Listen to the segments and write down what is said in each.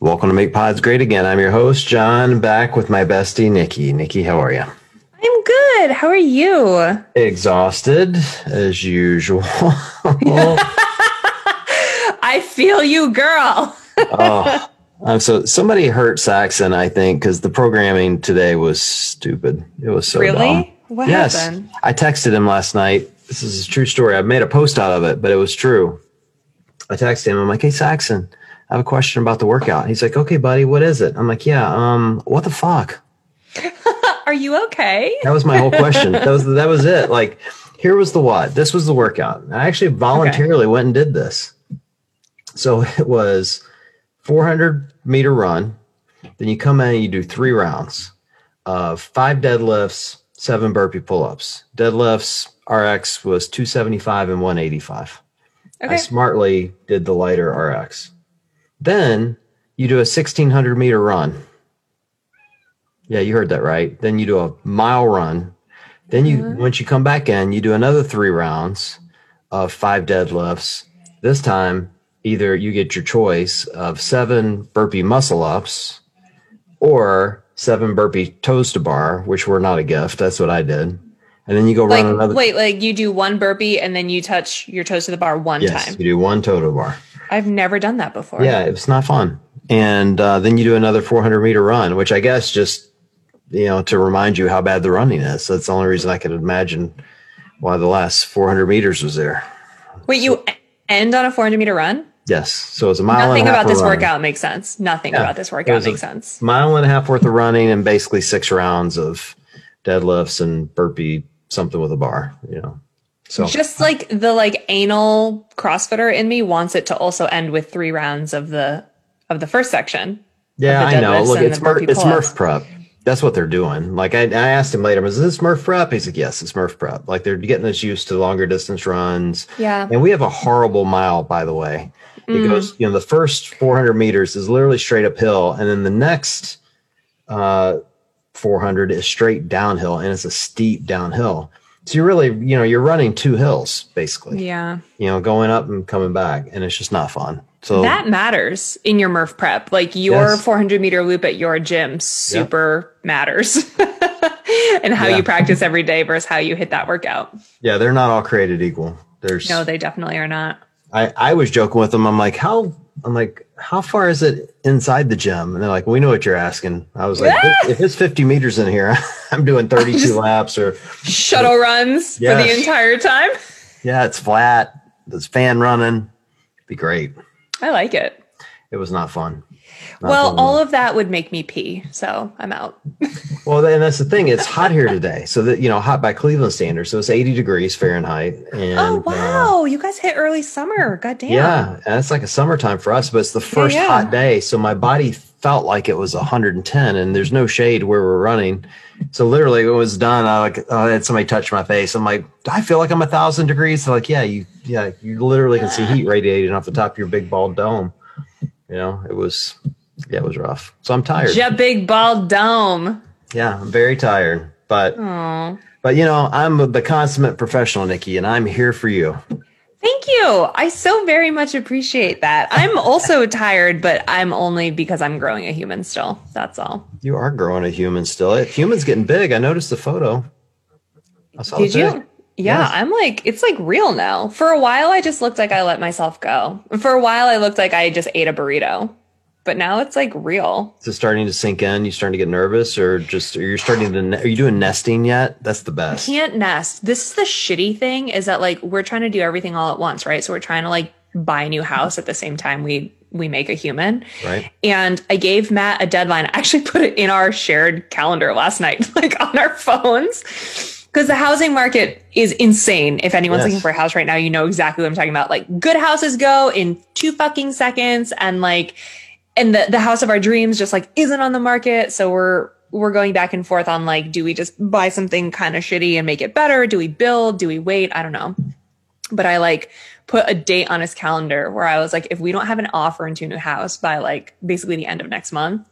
Welcome to Make Pods Great Again. I'm your host, John, back with my bestie, Nikki. Nikki, how are you? I'm good. How are you? Exhausted, as usual. I feel you, girl. oh, um, so somebody hurt Saxon, I think, because the programming today was stupid. It was so really. dumb. What yes, happened? I texted him last night. This is a true story. I made a post out of it, but it was true. I texted him. I'm like, "Hey, Saxon, I have a question about the workout." He's like, "Okay, buddy, what is it?" I'm like, "Yeah, um, what the fuck?" Are you okay? That was my whole question. that was that was it. Like, here was the what. This was the workout. I actually voluntarily went and did this. So it was 400 meter run. Then you come in and you do three rounds of five deadlifts, seven burpee pull ups. Deadlifts RX was 275 and 185. Okay. I smartly did the lighter RX. Then you do a 1600 meter run. Yeah, you heard that right. Then you do a mile run. Then you, Mhm. once you come back in, you do another three rounds of five deadlifts. This time, either you get your choice of seven burpee muscle ups or seven burpee toes to bar, which were not a gift. That's what I did. And then you go Like run another. wait, like you do one burpee and then you touch your toes to the bar one yes, time. you do one toe to bar. I've never done that before. Yeah, it was not fun. And uh, then you do another 400 meter run, which I guess just, you know, to remind you how bad the running is. That's the only reason I could imagine why the last 400 meters was there. Wait, you end on a 400 meter run? Yes. So it's a mile Nothing and a half about this running. workout makes sense. Nothing Yeah, about this workout makes sense. Mile and a half worth of running and basically six rounds of deadlifts and burpee something with a bar, you know. So Just like the like anal CrossFitter in me wants it to also end with three rounds of the of the first section. Yeah, I know. Look, it's Mur- it's. Murph prep. That's what they're doing. Like I, I asked him later, was this Murph prep? He's like, yes, it's Murph prep. Like they're getting us used to longer distance runs. Yeah. And we have a horrible mile, by the way. It Mm. goes, you know, the first 400 meters is literally straight uphill, and then the next uh, 400 is straight downhill, and it's a steep downhill. So you're really, you know, you're running two hills basically. Yeah. You know, going up and coming back, and it's just not fun. So That matters in your Murph prep. Like your Yes. 400 meter loop at your gym super matters. and how Yeah. you practice every day versus how you hit that workout. yeah, they're not all created equal. There's No, they definitely are not. I, I was joking with them. I'm like, how I'm like, how far is it inside the gym? And they're like, we know what you're asking. I was like, if, it's 50 meters in here, I'm doing 32 Just- laps or Shuttle runs for the entire time. yeah, it's flat. There's fan running. Be great. I like it. It was not fun. Well, all of that would make me pee. So I'm out. well, and that's the thing. It's hot here today. So that, you know, hot by Cleveland standards. So it's 80 degrees Fahrenheit. And, oh, uh, wow. you guys hit early summer. God damn. Yeah, and it's like a summertime for us, but it's the first yeah. hot day. So my body felt like it was 110, and there's no shade where we're running. So literally, when it was done, I like I had somebody touch my face. I'm like, I feel like I'm a thousand degrees. They're like, yeah, you, yeah, you literally can see heat radiating off the top of your big bald dome. You know, it was, yeah, it was rough. So I'm tired. Yeah, big bald dome. Yeah, I'm very tired, but Oh. but you know, I'm the consummate professional, Nikki, and I'm here for you. Thank you. I so very much appreciate that. I'm also tired, but I'm only because I'm growing a human still. That's all. You are growing a human still. It, human's getting big. I noticed the photo. I saw Did you? Yeah, Yes. I'm like, it's like real now. For a while, I just looked like I let myself go. For a while, I looked like I just ate a burrito. But now it's like real. Is it starting to sink in? You starting to get nervous, or just are you starting to? ne- Are you doing nesting yet? That's the best. Can't nest. This is the shitty thing is that like we're trying to do everything all at once, right? So we're trying to like buy a new house at the same time we we make a human. Right. And I gave Matt a deadline. I actually put it in our shared calendar last night, like on our phones. Because the housing market is insane. If anyone's Yes. looking for a house right now, you know exactly what I'm talking about. Like good houses go in two fucking seconds and like and the, the house of our dreams just like isn't on the market. So we're we're going back and forth on like, do we just buy something kind of shitty and make it better? Do we build? Do we wait? I don't know. But I like put a date on his calendar where I was like, if we don't have an offer into a new house by like basically the end of next month,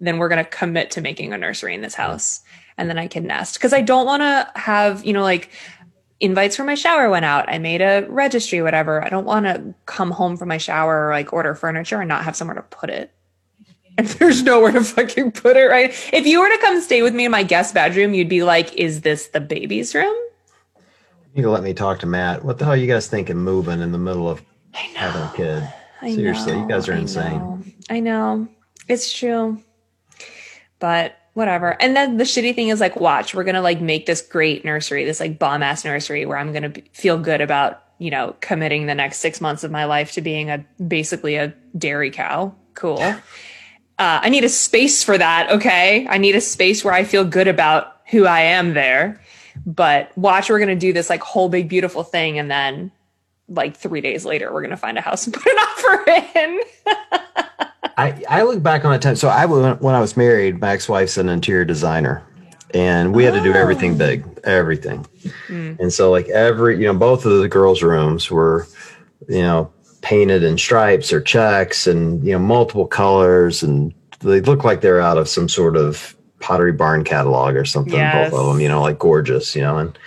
then we're going to commit to making a nursery in this house. And then I can nest. Cause I don't want to have, you know, like invites for my shower went out. I made a registry, whatever. I don't want to come home from my shower or like order furniture and not have somewhere to put it. and there's nowhere to fucking put it, right? If you were to come stay with me in my guest bedroom, you'd be like, is this the baby's room? You can let me talk to Matt. What the hell are you guys thinking moving in the middle of having a kid? I Seriously, know, you guys are I insane. know. I know. It's true. But whatever. And then the shitty thing is like, watch, we're going to like make this great nursery, this like bomb ass nursery where I'm going to feel good about, you know, committing the next six months of my life to being a basically a dairy cow. Cool. Uh, I need a space for that. Okay. I need a space where I feel good about who I am there. But watch, we're going to do this like whole big, beautiful thing. And then like three days later, we're going to find a house and put an offer in. I, I look back on that time. So I when I was married. My ex-wife's an interior designer, and we had to do everything Oh. big, everything. Hmm. And so like every you know both of the girls' rooms were you know painted in stripes or checks and you know multiple colors, and they look like they're out of some sort of Pottery Barn catalog or something. Yes. Both of them, you know, like gorgeous, you know. And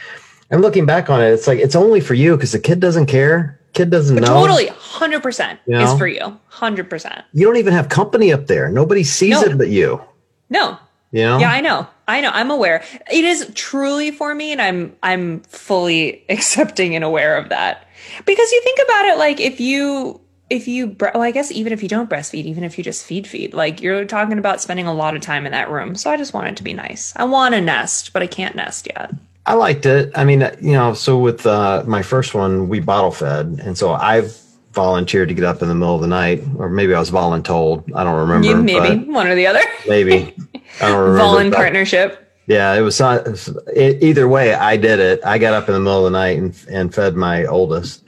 and looking back on it, it's like it's only for you because the kid doesn't care. Kid doesn't know. Totally, hundred percent You is for you. Hundred percent. You don't even have company up there. Nobody sees No. it but you. No, You know. yeah, I know, I know. I'm aware. It is truly for me, and I'm I'm fully accepting and aware of that. Because you think about it, like if you if you bre- well, I guess even if you don't breastfeed, even if you just feed feed, like you're talking about spending a lot of time in that room. So I just want it to be nice. I want a nest, but I can't nest yet. I liked it. I mean, you know, so with uh, my first one, we bottle fed, and so I volunteered to get up in the middle of the night, or maybe I was voluntold. I don't remember. You, maybe one or the other. maybe I don't remember. Volun partnership. Yeah, it was not. It, either way, I did it. I got up in the middle of the night and and fed my oldest,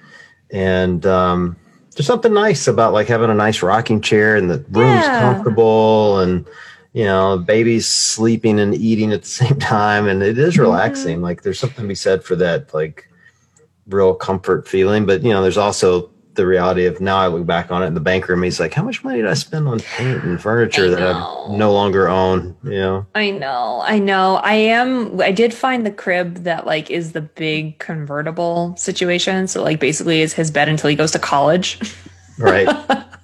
and um, there's something nice about like having a nice rocking chair and the room's Yeah. comfortable and you know baby's sleeping and eating at the same time and it is relaxing mm-hmm. like there's something to be said for that like real comfort feeling but you know there's also the reality of now i look back on it in the bank room he's like how much money did i spend on paint and furniture I that i no longer own you know I know, I know. I am. I did find the crib that like is the big convertible situation. So like basically is his bed until he goes to college. right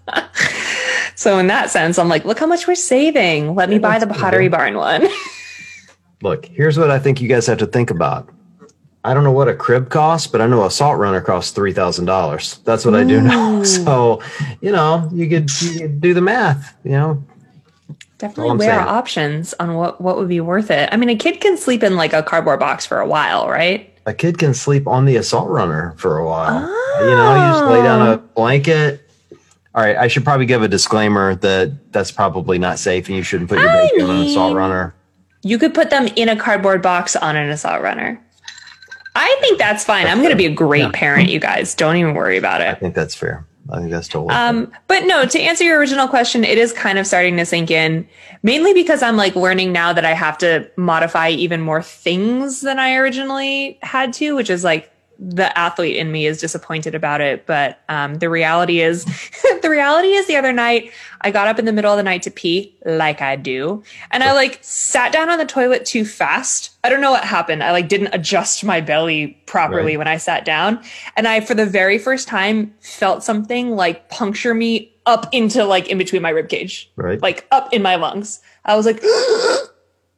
So in that sense, I'm like, look how much we're saving. Let me Yeah, buy the Pottery. Barn one. Look, here's what I think you guys have to think about. I don't know what a crib costs, but I know a salt runner costs three thousand dollars. That's what I do know. So, you know, you could, you could do the math. You know, Definitely weigh our options on what what would be worth it. I mean, a kid can sleep in like a cardboard box for a while, right? a kid can sleep on the assault runner for a while. You know, you just lay down a oh. blanket. All right, I should probably give a disclaimer that that's probably not safe, and you shouldn't put your I baby on an assault runner. You could put them in a cardboard box on an assault runner. I think that's fine. I'm going to be a great Yeah. parent, you guys. Don't even worry about it. I think that's fair. I think that's totally. fair. Um, but no, to answer your original question, it is kind of starting to sink in, mainly because I'm like learning now that I have to modify even more things than I originally had to, which is like the athlete in me is disappointed about it. But um, the reality is, the reality is the other night I got up in the middle of the night to pee like I do. And I like sat down on the toilet too fast. I don't know what happened. I like didn't adjust my belly properly Right. when I sat down. And I, for the very first time, felt something like puncture me up into like in between my rib cage, right. like up in my lungs. I was like, oh,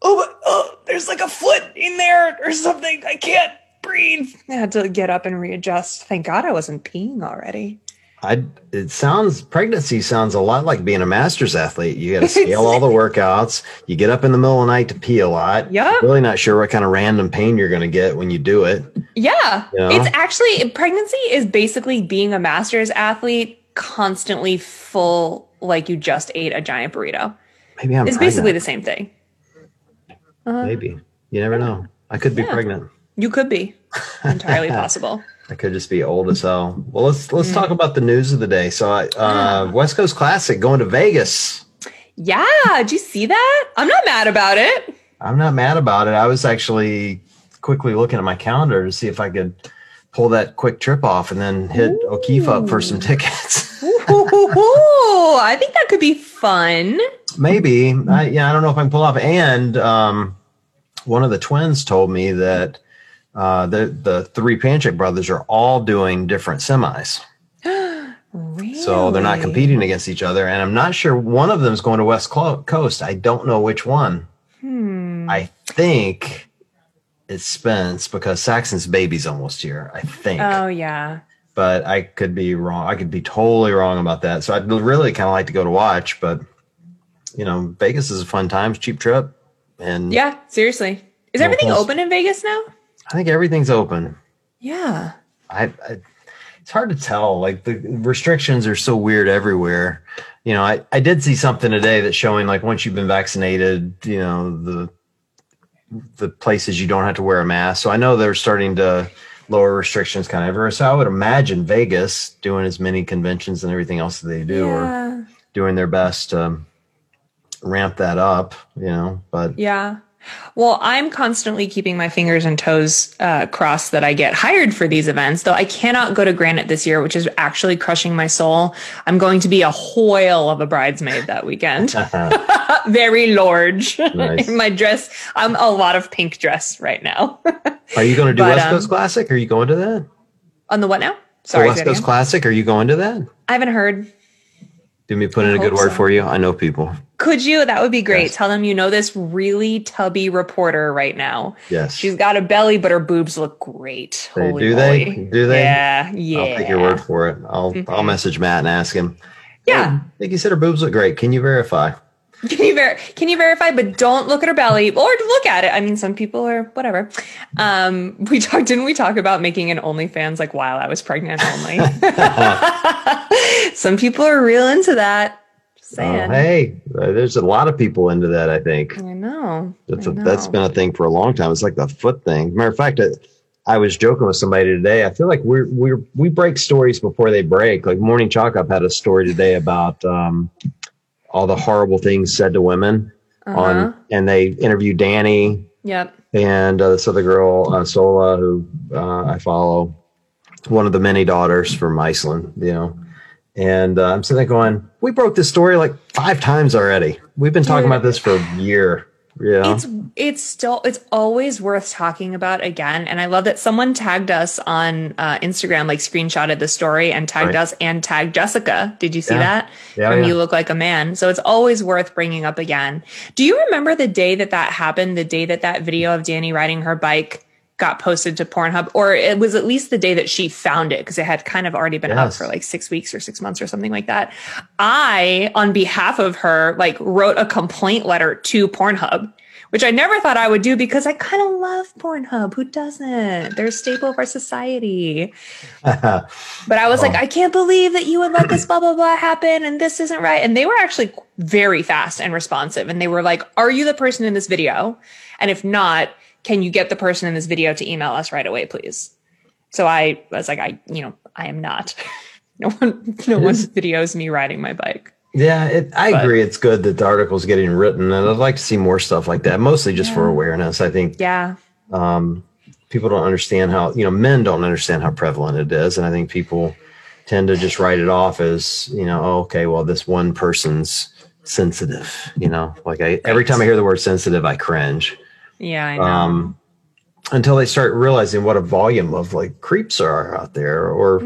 oh, there's like a foot in there or something. I can't breathe. I had to get up and readjust. Thank God I wasn't peeing already. I it sounds pregnancy sounds a lot like being a masters athlete. You got to scale all the workouts. You get up in the middle of the night to pee a lot. Yeah, Really not sure what kind of random pain you're going to get when you do it. Yeah. Yeah. It's actually pregnancy is basically being a master's athlete constantly full like you just ate a giant burrito. Maybe I'm It's pregnant. basically the same thing. Uh, Maybe you never know. I could be Yeah. pregnant. You could be entirely possible. I could just be old as hell. Well, let's let's Mm. talk about the news of the day. So, uh, West Coast Classic going to Vegas. Yeah, did you see that? I'm not mad about it. I'm not mad about it. I was actually quickly looking at my calendar to see if I could pull that quick trip off and then hit O'Keefe up for some tickets. Ooh, I think that could be fun. Maybe. I, yeah, I don't know if I can pull off. And um, one of the twins told me that uh, the the three Panchik brothers are all doing different semis. Really? So they're not competing against each other. And I'm not sure one of them is going to West Coast. I don't know which one. Hmm. I think it's Spence because Saxon's baby's almost here. I think. Oh yeah. But I could be wrong. I could be totally wrong about that. So I'd really kind of like to go to watch, but you know, Vegas is a fun time, cheap trip. And Yeah, seriously. Is everything open in Vegas now? I think everything's open. Yeah. I, I it's hard to tell. Like the restrictions are so weird everywhere. You know, I, I did see something today that's showing like once you've been vaccinated, you know, the the places you don't have to wear a mask. So I know they're starting to lower restrictions kind of everywhere. So I would imagine Vegas doing as many conventions and everything else that they do or doing their best to ramp that up, you know. But Yeah. Well, I'm constantly keeping my fingers and toes uh, crossed that I get hired for these events, though I cannot go to Granite this year, which is actually crushing my soul. I'm going to be a whale of a bridesmaid that weekend. Very large Nice. in my dress. I'm a lot of pink dress right now. are you going to do But, West um, Coast Classic? Are you going to that? On the what now? The Sorry, West Coast again. Classic, are you going to that? I haven't heard. Do me put in a good word so. for you? I know people. Could you? That would be great. Yes. Tell them you know this really tubby reporter right now. Yes. She's got a belly, but her boobs look great. They- Holy do they? Do they? Yeah, yeah. I'll take your word for it. I'll Mm-hmm. I'll message Matt and ask him. Yeah. I think you said her boobs look great. Can you verify? Can you ver- Can you verify? But don't look at her belly or look at it. I mean, some people are whatever. Um, we talked. Didn't we talk about making an OnlyFans like while I was pregnant only? some people are real into that. Just Oh, hey, uh, there's a lot of people into that. I think I know. that's I a, that's know. been a thing for a long time. It's like the foot thing. Matter of fact, I, I was joking with somebody today. I feel like we're we are we break stories before they break. Like Morning Chalk Up had a story today about um, all the horrible things said to women Uh-huh. on, and they interviewed Dani Yep. and uh, this other girl, uh, Sola, who uh, I follow, one of the many daughters from Iceland, you know. And uh, I'm sitting there going, we broke this story like five times already. We've been talking Dude. about this for a year. Know? It's it's still it's always worth talking about again, and I love that someone tagged us on uh, Instagram, like screenshotted the story and tagged Right. us and tagged Jessica. Did you see Yeah. that? Yeah, From yeah. You look like a man. So it's always worth bringing up again. Do you remember the day that that happened? The day that that video of Dani riding her bike got posted to Pornhub, or it was at least the day that she found it because it had kind of already been up for like six weeks or six months or something like that. I, on behalf of her, like wrote a complaint letter to Pornhub, which I never thought I would do because I kind of love Pornhub. Who doesn't? They're a staple of our society. But I was like, I can't believe that you would let this blah blah blah happen and this isn't right. And they were actually very fast and responsive. And they were like, Are you the person in this video? And if not, can you get the person in this video to email us right away, please? So I was like, I, you know, I am not. No one no one videos me riding my bike. yeah, it, I But- agree. It's good that the article's getting written, and I'd like to see more stuff like that, mostly just for awareness. I think Yeah. um, people don't understand how you know men don't understand how prevalent it is and i think people tend to just write it off as you know oh, okay well this one person's sensitive you know like i every time i hear the word sensitive i cringe Yeah, I know. um, until they start realizing what a volume of like creeps are out there or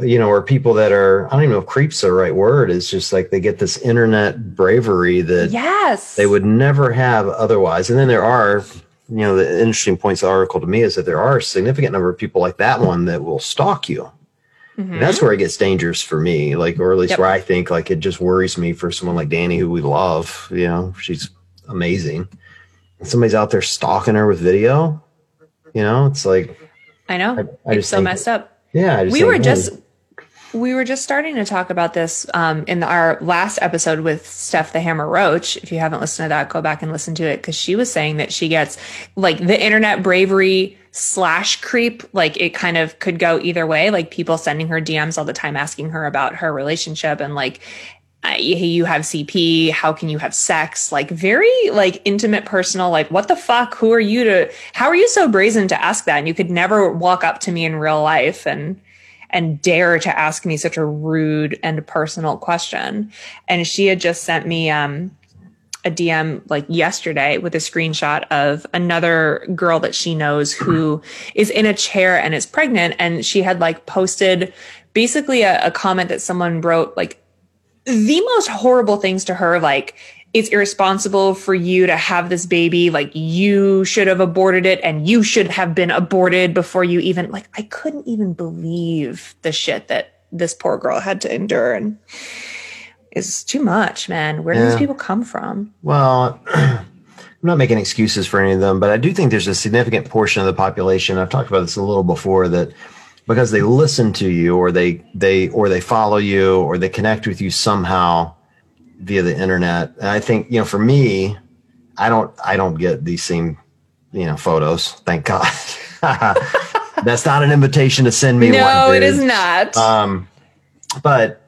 you know or people that are i don't even know if creeps are the right word it's just like they get this internet bravery that yes. they would never have otherwise. And then there are, you know, the interesting points of the article to me is that there are a significant number of people like that one that will stalk you. And that's where it gets dangerous for me, like, or at least Yep. where I think like it just worries me for someone like Dani, who we love. You know, she's amazing. Somebody's out there stalking her with video. You know, it's like, I know. I- I it's just so think- messed up. yeah, I just we think, were just we were just starting to talk about this um, in our last episode with Steph the Hammer Roach. If you haven't listened to that, go back and listen to it because she was saying that she gets like the internet bravery slash creep. Like it kind of could go either way. Like people sending her DMs all the time asking her about her relationship and like. You you have CP. How can you have sex? Like very like intimate, personal. Like what the fuck? Who are you to? How are you so brazen to ask that? And you could never walk up to me in real life and and dare to ask me such a rude and personal question. And she had just sent me um, a DM like yesterday with a screenshot of another girl that she knows who is in a chair and is pregnant. And she had like posted basically a, a comment that someone wrote like the most horrible things to her, like it's irresponsible for you to have this baby. Like you should have aborted it and you should have been aborted before you even like I couldn't even believe the shit that this poor girl had to endure and it's too much, man. Where do these people come from? Well, I'm not making excuses for any of them, but I do think there's a significant portion of the population. I've talked about this a little before that because they listen to you or they they or they follow you or they connect with you somehow via the internet. And I think, you know, for me, I don't I don't get these same, you know, photos. Thank God. That's not an invitation to send me one. no, one. it is not. Um, but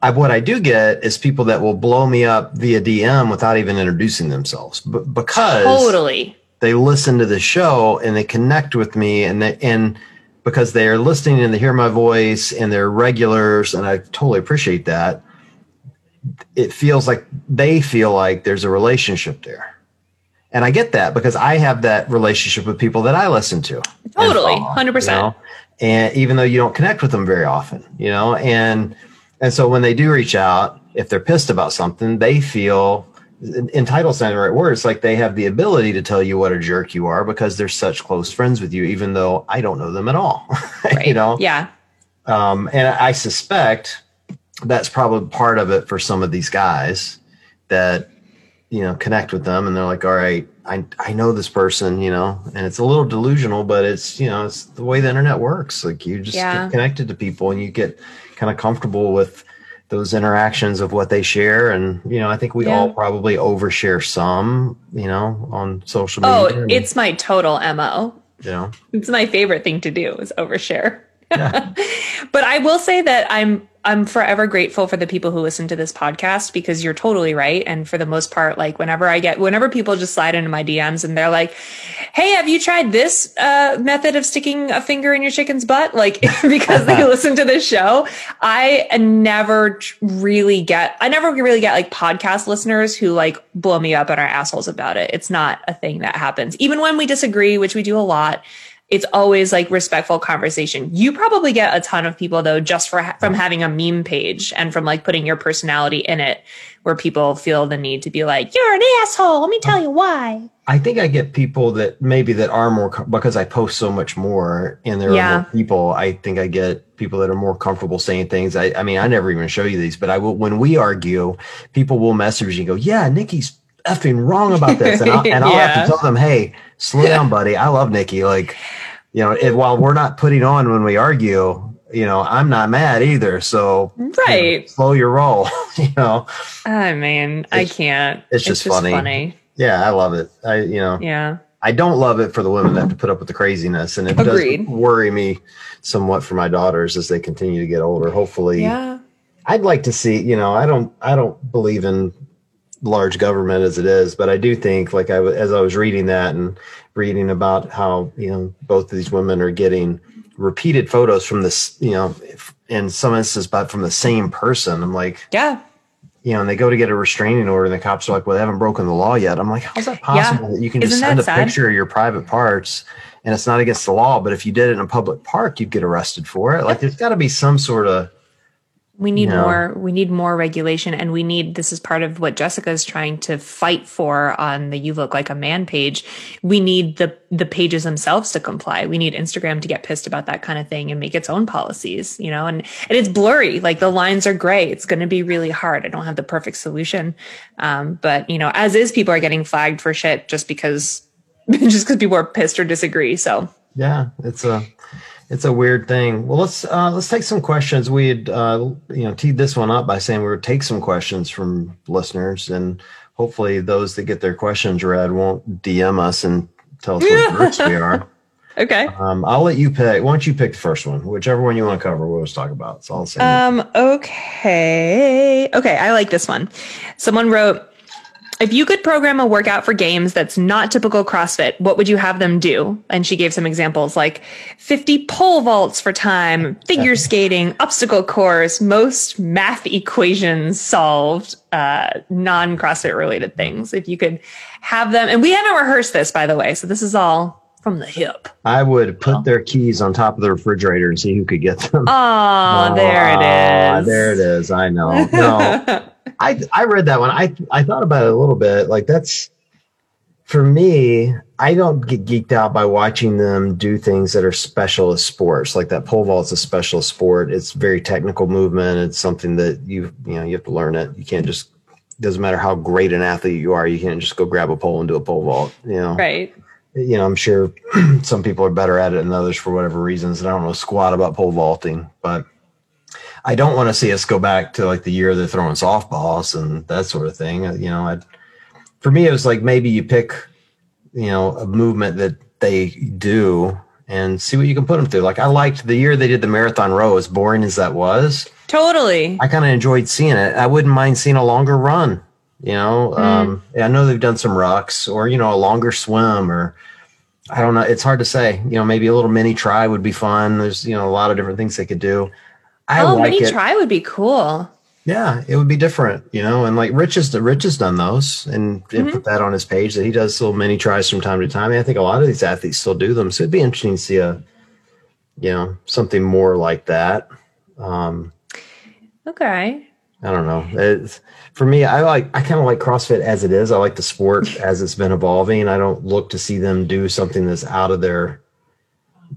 I, what I do get is people that will blow me up via DM without even introducing themselves, but because totally they listen to the show and they connect with me and they, and because they are listening and they hear my voice and they're regulars and I totally appreciate that. It feels like they feel like there's a relationship there. And I get that because I have that relationship with people that I listen to. Totally, hundred percent. You know? And even though you don't connect with them very often, you know, and and so when they do reach out, if they're pissed about something, they feel entitled not the right word. It's like they have the ability to tell you what a jerk you are because they're such close friends with you, even though I don't know them at all. Right. you know? Yeah. Um, and I suspect that's probably part of it for some of these guys that you know connect with them and they're like all right i i know this person you know and it's a little delusional but it's you know it's the way the internet works like you just yeah. get connected to people and you get kind of comfortable with those interactions of what they share and you know i think we yeah. all probably overshare some you know on social media oh it's my total mo you know it's my favorite thing to do is overshare yeah. but i will say that i'm I'm forever grateful for the people who listen to this podcast because you're totally right. And for the most part, like whenever I get, whenever people just slide into my DMs and they're like, Hey, have you tried this uh, method of sticking a finger in your chicken's butt? Like, because they listen to this show, I never really get, I never really get like podcast listeners who like blow me up and are assholes about it. It's not a thing that happens. Even when we disagree, which we do a lot it's always like respectful conversation. You probably get a ton of people though, just for from having a meme page and from like putting your personality in it, where people feel the need to be like, "You're an asshole. Let me tell you why." I think I get people that maybe that are more because I post so much more, and there yeah. are more people. I think I get people that are more comfortable saying things. I, I mean, I never even show you these, but I will. When we argue, people will message you and go, "Yeah, Nikki's effing wrong about this," and I'll, and I'll yeah. have to tell them, "Hey." slow down, buddy. I love Nikki. Like, you know, if, while we're not putting on when we argue, you know, I'm not mad either. So right, you know, slow your roll. you know. Ah, I mean, I can't. It's just, it's just funny. funny. Yeah, I love it. I you know. Yeah. I don't love it for the women that have to put up with the craziness, and it Agreed. does worry me somewhat for my daughters as they continue to get older. Hopefully, yeah. I'd like to see. You know, I don't. I don't believe in large government as it is, but I do think, like I as I was reading that and reading about how you know both of these women are getting repeated photos from this, you know, in some instances, but from the same person. I'm like, yeah, you know, and they go to get a restraining order, and the cops are like, well, they haven't broken the law yet. I'm like, how's that possible yeah. that you can Isn't just send a sad? picture of your private parts? And it's not against the law, but if you did it in a public park, you'd get arrested for it. Like, there's got to be some sort of we need no. more we need more regulation and we need this is part of what Jessica is trying to fight for on the you look like a man page. We need the the pages themselves to comply. We need Instagram to get pissed about that kind of thing and make its own policies, you know, and and it's blurry. Like the lines are gray. It's going to be really hard. I don't have the perfect solution. Um, but you know, as is people are getting flagged for shit just because just because people are pissed or disagree. So yeah, it's a it's a weird thing. Well, let's uh, let's take some questions. We had uh, you know teed this one up by saying we would take some questions from listeners, and hopefully those that get their questions read won't DM us and tell us what jerks we are. Okay. Um, I'll let you pick. Why don't you pick the first one? Whichever one you want to cover, we'll just talk about. It's all the same. Um. Okay. Okay. I like this one. Someone wrote if you could program a workout for games that's not typical CrossFit, what would you have them do? And she gave some examples like 50 pole vaults for time, figure skating, obstacle course, most math equations solved, uh, non CrossFit related things. If you could have them, and we haven't rehearsed this, by the way, so this is all from the hip. I would put their keys on top of the refrigerator and see who could get them. Oh, there it Ah. There it is. I know. No, I I read that one. I I thought about it a little bit. Like that's for me. I don't get geeked out by watching them do things that are specialist sports. Like that pole vault is a special sport. It's very technical movement. It's something that you you know you have to learn it. You can't just doesn't matter how great an athlete you are. You can't just go grab a pole and do a pole vault. You know right. you know, I'm sure some people are better at it than others for whatever reasons. And I don't know squat about pole vaulting, but I don't want to see us go back to like the year they're throwing softballs and that sort of thing. Uh, You know, I'd, for me, it was like maybe you pick, you know, a movement that they do and see what you can put them through. Like I liked the year they did the marathon row, as boring as that was. Totally. I kind of enjoyed seeing it. I wouldn't mind seeing a longer run. You know, um, I know they've done some rucks or you know a longer swim or I don't know. It's hard to say. You know, maybe a little mini try would be fun. There's you know a lot of different things they could do. I oh, like mini it. try would be cool. Yeah, it would be different. You know, and like Rich has Rich has done those and, and put that on his page that he does little mini tries from time to time. And I think a lot of these athletes still do them. So it'd be interesting to see a you know something more like that. Um, Okay. I don't know. It's, for me, I like I kind of like CrossFit as it is. I like the sport as it's been evolving. I don't look to see them do something that's out of their,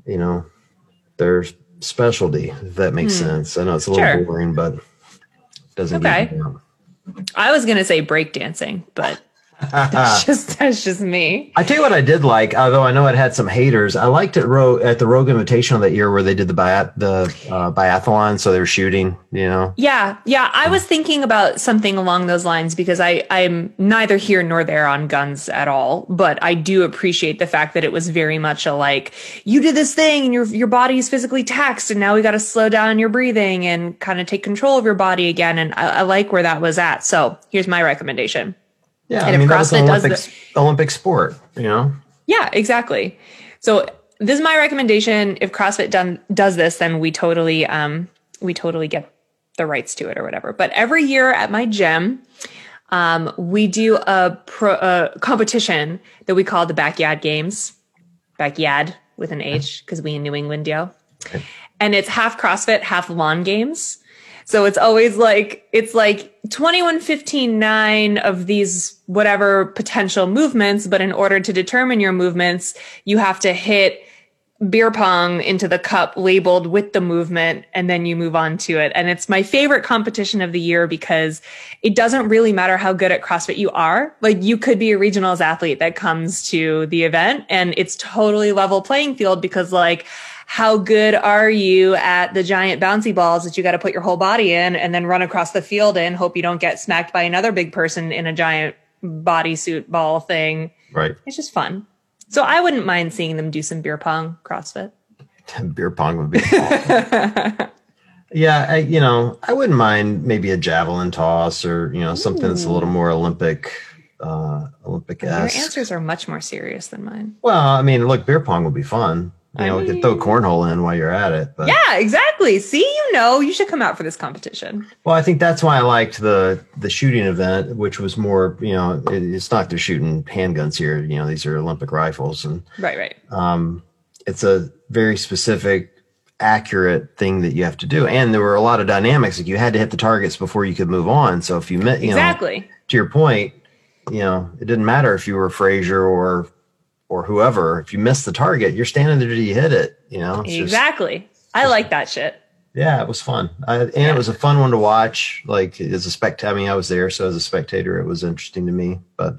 you know, their specialty. If that makes hmm. sense. I know it's a little Sure. boring, but it doesn't. Okay. Get me down. I was gonna say breakdancing, but that's just that's just me. I tell you what, I did like, although I know it had some haters. I liked it ro- at the Rogue Invitational that year where they did the biath- the uh, biathlon, so they were shooting. You know, Yeah, yeah. I was thinking about something along those lines because I I'm neither here nor there on guns at all, but I do appreciate the fact that it was very much a like you did this thing and your your body is physically taxed and now we got to slow down your breathing and kind of take control of your body again. And I, I like where that was at. So here's my recommendation. Yeah. And I mean, that was an CrossFit does Olympic Olympic sport. You know, Yeah, exactly. So this is my recommendation. If CrossFit done does this, then we totally um we totally get the rights to it or whatever. But every year at my gym, um, we do a pro a competition that we call the Backyard Games. Backyard with an H because we in New England, yo. And it's half CrossFit, half lawn games. So it's always like it's like 21 15 9 of these whatever potential movements, but in order to determine your movements, you have to hit beer pong into the cup labeled with the movement and then you move on to it. And it's my favorite competition of the year because it doesn't really matter how good at CrossFit you are. Like you could be a regionals athlete that comes to the event and it's totally level playing field because like how good are you at the giant bouncy balls that you got to put your whole body in and then run across the field in hope you don't get smacked by another big person in a giant bodysuit ball thing. right? It's just fun. So I wouldn't mind seeing them do some beer pong CrossFit. beer pong would be fun. yeah I, you know i wouldn't mind maybe a javelin toss or you know something that's a little more olympic uh olympic Your answers are much more serious than mine. well i mean look beer pong would be fun you I know we could throw cornhole in while you're at it but Yeah, exactly. See, you know, you should come out for this competition. well i think that's why i liked the the shooting event which was more you know it, it's not they're shooting handguns here you know these are olympic rifles and Right, right. um, it's a very specific accurate thing that you have to do and there were a lot of dynamics like you had to hit the targets before you could move on so if you met you know Exactly. to your point you know it didn't matter if you were fraser or or whoever if you missed the target you're standing there till you hit it you know It's just- exactly. I like that shit. yeah it was fun I, and it was a fun one to watch like as a spectator i mean i was there so as a spectator it was interesting to me but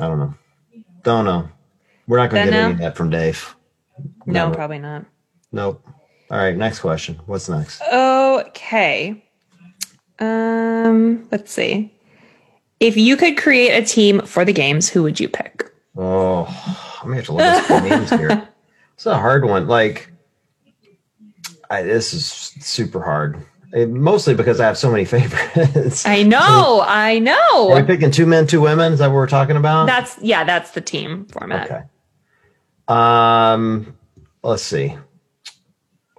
i don't know don't know we're not going to get know? any of that from dave No, Never. probably not. Nope. All right, next question. What's next? Okay. Um, let's see. If you could create a team for the games, who would you pick? Oh, I'm gonna have to look at some names here. It's a hard one. Like, I, this is super hard. Eh, mostly because I have so many favorites. I know, I know. Are we picking two men, two women? Is that what we're talking about? That's yeah, that's the team format. okay. Um, let's see.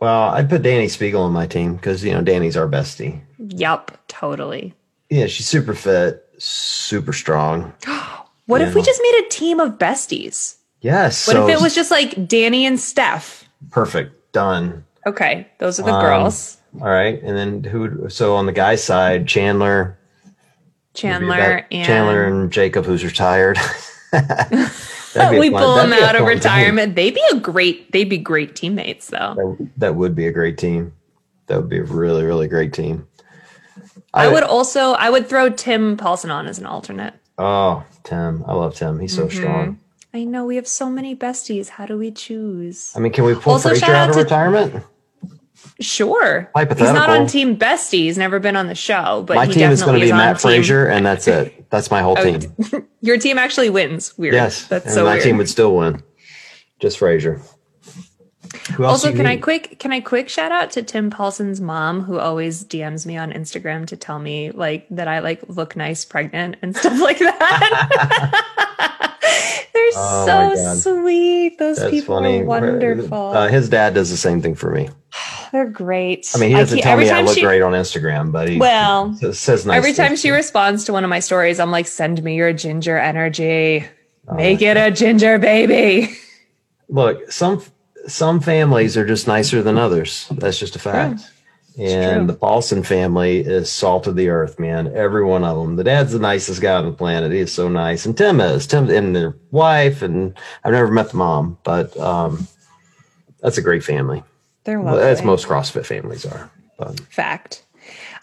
Well, I'd put Dani Speegle on my team because you know Dani's our bestie. Yup, totally. Yeah, she's super fit, super strong. What if we just made a team of besties? Yes. What so if it was just like Dani and Steph? perfect? Done. Okay, those are the Um, girls. All right, and then who? would- So on the guy side, Chandler, Chandler and Chandler and Jacob, who's retired. That'd be a we pull them out of fun team. retirement. They'd be a great. They'd be great teammates, though. That, that would be a great team. That would be a really, really great team. I would also. I would throw Tim Paulson on as an alternate. Oh, Tim. I love Tim. He's so Mm-hmm. strong. I know we have so many besties. How do we choose? I mean, can we pull Also, Fraser out out of retirement? Sure. He's not on Team Bestie. He's never been on the show, but My team is going to be Mat Fraser, and that's it. That's my whole Oh, team. Your team actually wins. Weird. Yes, That's so my weird. team would still win. Just Fraser. Also, can I quick can I quick shout out to Tim Paulson's mom who always DMs me on Instagram to tell me like that I like look nice pregnant and stuff like that. They're Oh so sweet. Those That's people funny. are wonderful. Uh, his dad does the same thing for me. They're great. I mean, he doesn't tell me I look she- great on Instagram, but he Well, says, nice. Every time she to me. responds to one of my stories, I'm like, send me your ginger energy. Oh Make it a ginger baby. look, some some families are just nicer than others. That's just a fact. And the Paulson family is salt of the earth, man. Every one of them. The dad's the nicest guy on the planet. He is so nice, and Tim is. Tim and their wife, and I've never met the mom, but um, that's a great family. They're Well, lovely. as most CrossFit families are. But Fact.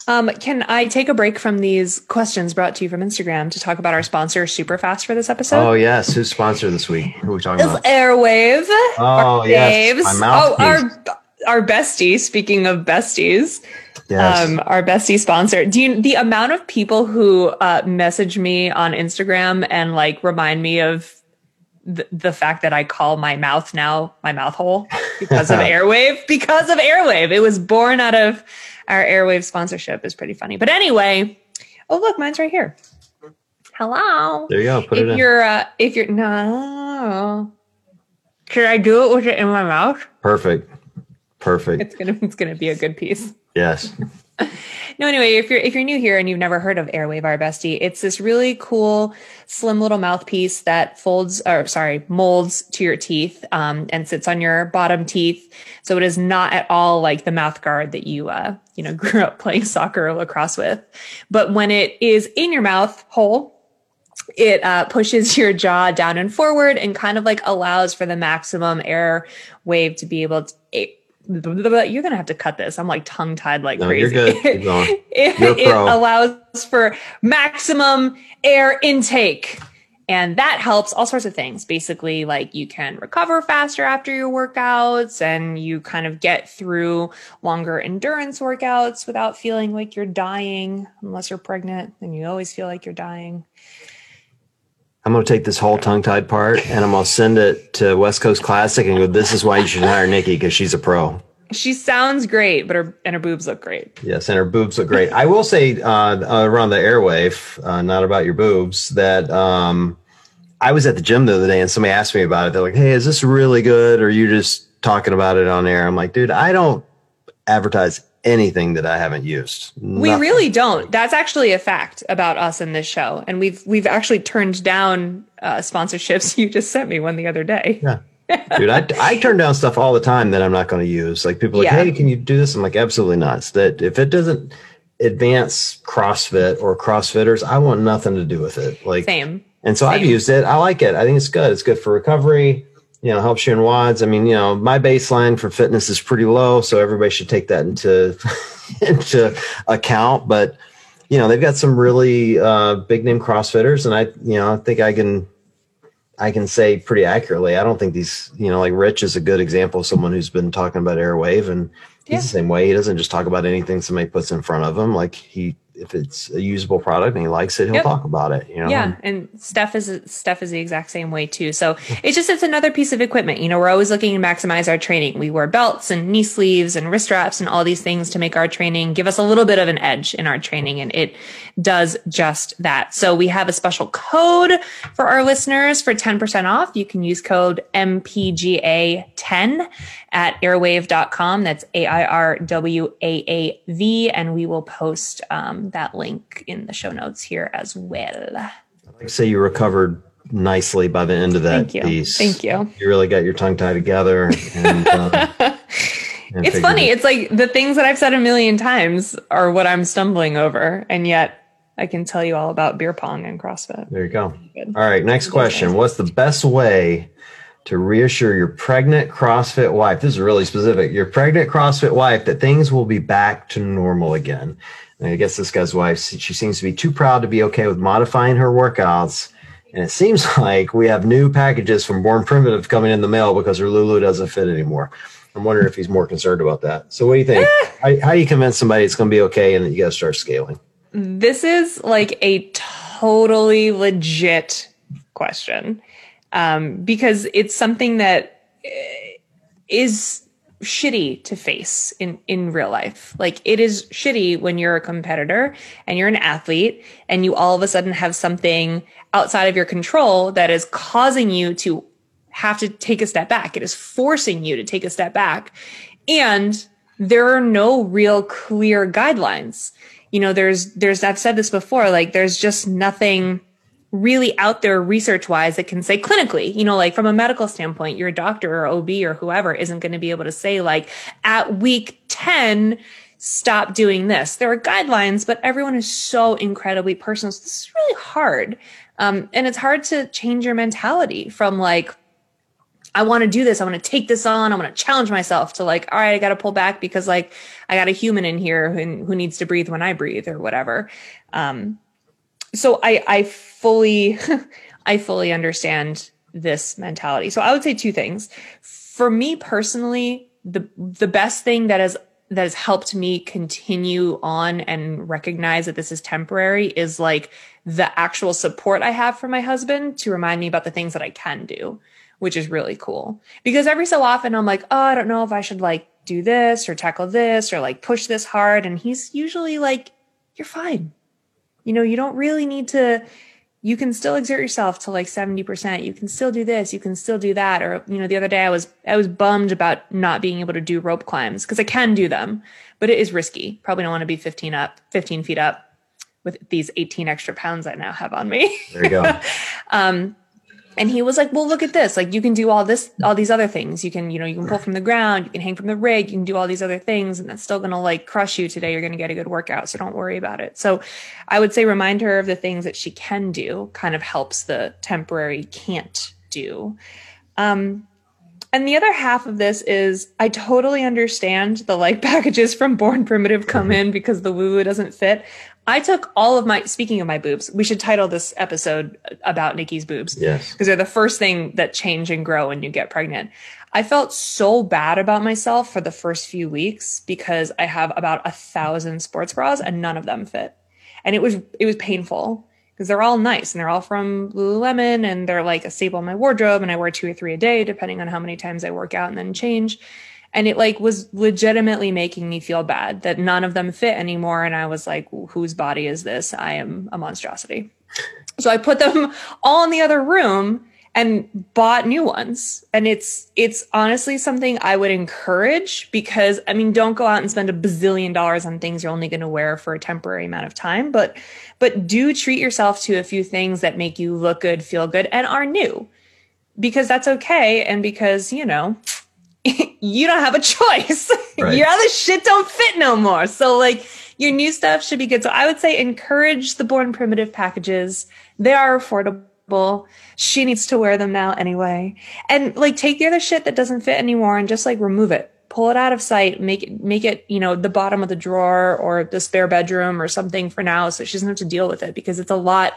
Um, can I take a break from these questions brought to you from Instagram to talk about our sponsor, Superfast, for this episode? oh yes, who's sponsor this week? Who are we talking It's about? Airwave. Oh yes, my Oh, our our bestie. Speaking of besties, yes. um, our bestie sponsor. Do you the amount of people who uh, message me on Instagram and like remind me of the, the fact that I call my mouth now my mouth hole because of Airwave? Because of Airwave, it was born out of our Airwave sponsorship. is pretty funny. But anyway, oh look, mine's right here. Hello. there you go. Put it if in. you're uh, if you're no, should I do it with it in my mouth? Perfect. Perfect. It's gonna it's gonna be a good piece. Yes. No, anyway, if you're if you're new here and you've never heard of Airwave Our Bestie, it's this really cool, slim little mouthpiece that folds or sorry, molds to your teeth um, and sits on your bottom teeth. So it is not at all like the mouth guard that you uh, you know grew up playing soccer or lacrosse with. But when it is in your mouth hole, it uh, pushes your jaw down and forward and kind of like allows for the maximum air wave to be able to. You're gonna have to cut this. I'm like tongue tied like No, crazy. you're good. Keep going. it, it allows for maximum air intake. And that helps all sorts of things. Basically, like you can recover faster after your workouts and you kind of get through longer endurance workouts without feeling like you're dying. Unless you're pregnant, then you always feel like you're dying. I'm going to take this whole tongue tied part and I'm going to send it to West Coast Classic and go, this is why you should hire Nikki because she's a pro. She sounds great, but her and her boobs look great. Yes, and her boobs look great. I will say uh, around the airwave, uh, not about your boobs, that um, I was at the gym the other day and somebody asked me about it. They're like, hey, is this really good? Or are you just talking about it on air? I'm like, dude, I don't advertise anything that I haven't used. We really don't. That's actually a fact about us in this show, and we've we've actually turned down uh, sponsorships. You just sent me one the other day. Yeah. Dude, I, I turn down stuff all the time that I'm not going to use. Like people are like, Yeah. hey, can you do this? I'm like, absolutely not. It's that if it doesn't advance CrossFit or CrossFitters, I want nothing to do with it. Like, Same. and so I've used it. I like it. I think it's good. It's good for recovery. You know, helps you in wads. I mean, you know, my baseline for fitness is pretty low, so everybody should take that into into account. But you know, they've got some really uh, big name CrossFitters, and I, you know, I think I can I can say pretty accurately. I don't think these, you know, like Rich is a good example of someone who's been talking about Airwave, and he's Yeah. the same way. He doesn't just talk about anything somebody puts in front of him. Like he, if it's a usable product and he likes it, he'll Yep. talk about it. You know, Yeah, and Steph is Steph is the exact same way too. So it's just it's another piece of equipment. You know, we're always looking to maximize our training. We wear belts and knee sleeves and wrist straps and all these things to make our training give us a little bit of an edge in our training, and it does just that. So we have a special code for our listeners for ten percent off. You can use code MPGA ten at airwave.com. That's A I R W A A V, and we will post um, that link in the show notes here as well. like say you recovered nicely by the end of that Thank you. piece. Thank you. You really got your tongue tied together. And, uh, It's funny. it- It's like the things that I've said a million times are what I'm stumbling over, and yet I can tell you all about beer pong and CrossFit. There you go. All right, next question. What's the best way to reassure your pregnant CrossFit wife? This is really specific. Your pregnant CrossFit wife that things will be back to normal again. And I guess this guy's wife, she seems to be too proud to be okay with modifying her workouts. And it seems like we have new packages from Born Primitive coming in the mail because her Lulu doesn't fit anymore. I'm wondering if he's more concerned about that. So, what do you think? Eh. how, how do you convince somebody it's going to be okay and that you got to start scaling? This is like a totally legit question um, because it's something that eh, shitty to face in in real life. Like it is shitty when you're a competitor and you're an athlete and you all of a sudden have something outside of your control that is causing you to have to take a step back. It is forcing you to take a step back. And there are no real clear guidelines. You know there's there's i've said this before like there's just nothing really out there research wise that can say clinically, you know, like from a medical standpoint, your doctor or OB or whoever isn't going to be able to say like at week 10, stop doing this. There are guidelines, but everyone is so incredibly personal. So this is really hard. Um, and it's hard to change your mentality from like, I want to do this. I want to take this on. I want to challenge myself to like, all right, I got to pull back because like I got a human in here who, who needs to breathe when I breathe or whatever. Um, so I I fully I fully understand this mentality. So I would say two things. For me personally, the the best thing that has that has helped me continue on and recognize that this is temporary is like the actual support I have from my husband to remind me about the things that I can do, which is really cool. Because every so often I'm like, "Oh, I don't know if I should like do this or tackle this or like push this hard." And he's usually like, "You're fine." You know, you don't really need to, you can still exert yourself to like 70%. You can still do this. You can still do that. Or, you know, the other day I was, I was bummed about not being able to do rope climbs because I can do them, but it is risky. Probably don't want to be 15 up, 15 feet up with these 18 extra pounds I now have on me. There you go. um, and he was like, well, look at this. Like you can do all this, all these other things. You can, you know, you can pull from the ground, you can hang from the rig, you can do all these other things. And that's still going to like crush you today. You're going to get a good workout. So don't worry about it. So I would say remind her of the things that she can do kind of helps the temporary can't do. Um, and the other half of this is I totally understand the like packages from Born Primitive come in because the woo woo doesn't fit. I took all of my, speaking of my boobs, we should title this episode about Nikki's boobs. Yes. Because they're the first thing that change and grow when you get pregnant. I felt so bad about myself for the first few weeks because I have about a thousand sports bras and none of them fit. And it was, it was painful because they're all nice and they're all from Lululemon and they're like a staple in my wardrobe. And I wear two or three a day, depending on how many times I work out and then change and it like was legitimately making me feel bad that none of them fit anymore. And i was like whose body is this? I am a monstrosity. So i put them all in the other room and bought new ones. And it's it's honestly something i would encourage because i mean don't go out and spend a bazillion dollars on things you're only going to wear for a temporary amount of time. But but do treat yourself to a few things that make you look good feel good and are new. Because that's okay. And because you know you don't have a choice. Right. Your other shit don't fit no more. So like your new stuff should be good. So I would say encourage the born primitive packages. They are affordable. She needs to wear them now anyway. And like take the other shit that doesn't fit anymore and just like remove it. Pull it out of sight, make it make it, you know, the bottom of the drawer or the spare bedroom or something for now so she doesn't have to deal with it because it's a lot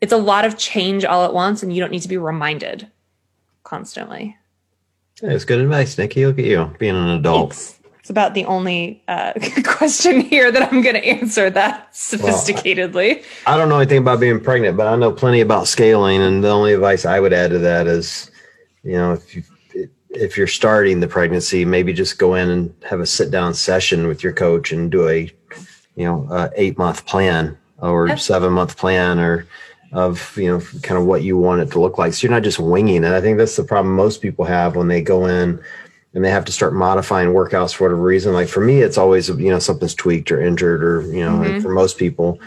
it's a lot of change all at once and you don't need to be reminded constantly. That's good advice, Nikki. Look at you being an adult. Thanks. It's about the only uh, question here that I'm going to answer that sophisticatedly. I don't know anything about being pregnant, but I know plenty about scaling. And the only advice I would add to that is, you know, if you if you're starting the pregnancy, maybe just go in and have a sit down session with your coach and do a, you know, eight month plan or seven month plan or of you know kind of what you want it to look like. So you're not just winging it. I think that's the problem most people have when they go in and they have to start modifying workouts for whatever reason. Like for me, it's always you know something's tweaked or injured or you know like for most people.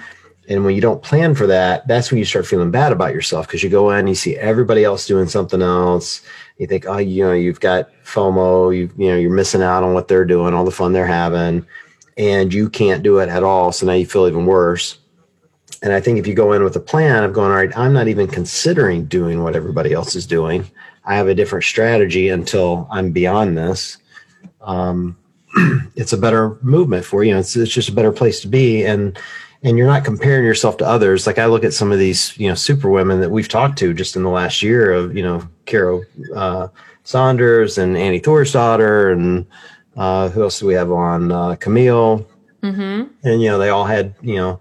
and when you don't plan for that, that's when you start feeling bad about yourself because you go in, you see everybody else doing something else. You think, oh, you know, you've got FOMO, you you know, you're missing out on what they're doing, all the fun they're having, and you can't do it at all. So now you feel even worse. And I think if you go in with a plan of going, all right, I'm not even considering doing what everybody else is doing. I have a different strategy until I'm beyond this. Um, it's a better movement for you. It's, it's just a better place to be. And and you're not comparing yourself to others. Like I look at some of these, you know, super women that we've talked to just in the last year of, you know, Kara uh, Saunders and Annie Thorisdottir and uh, who else do we have on? Uh, Camille. Mm-hmm. And, you know, they all had, you know,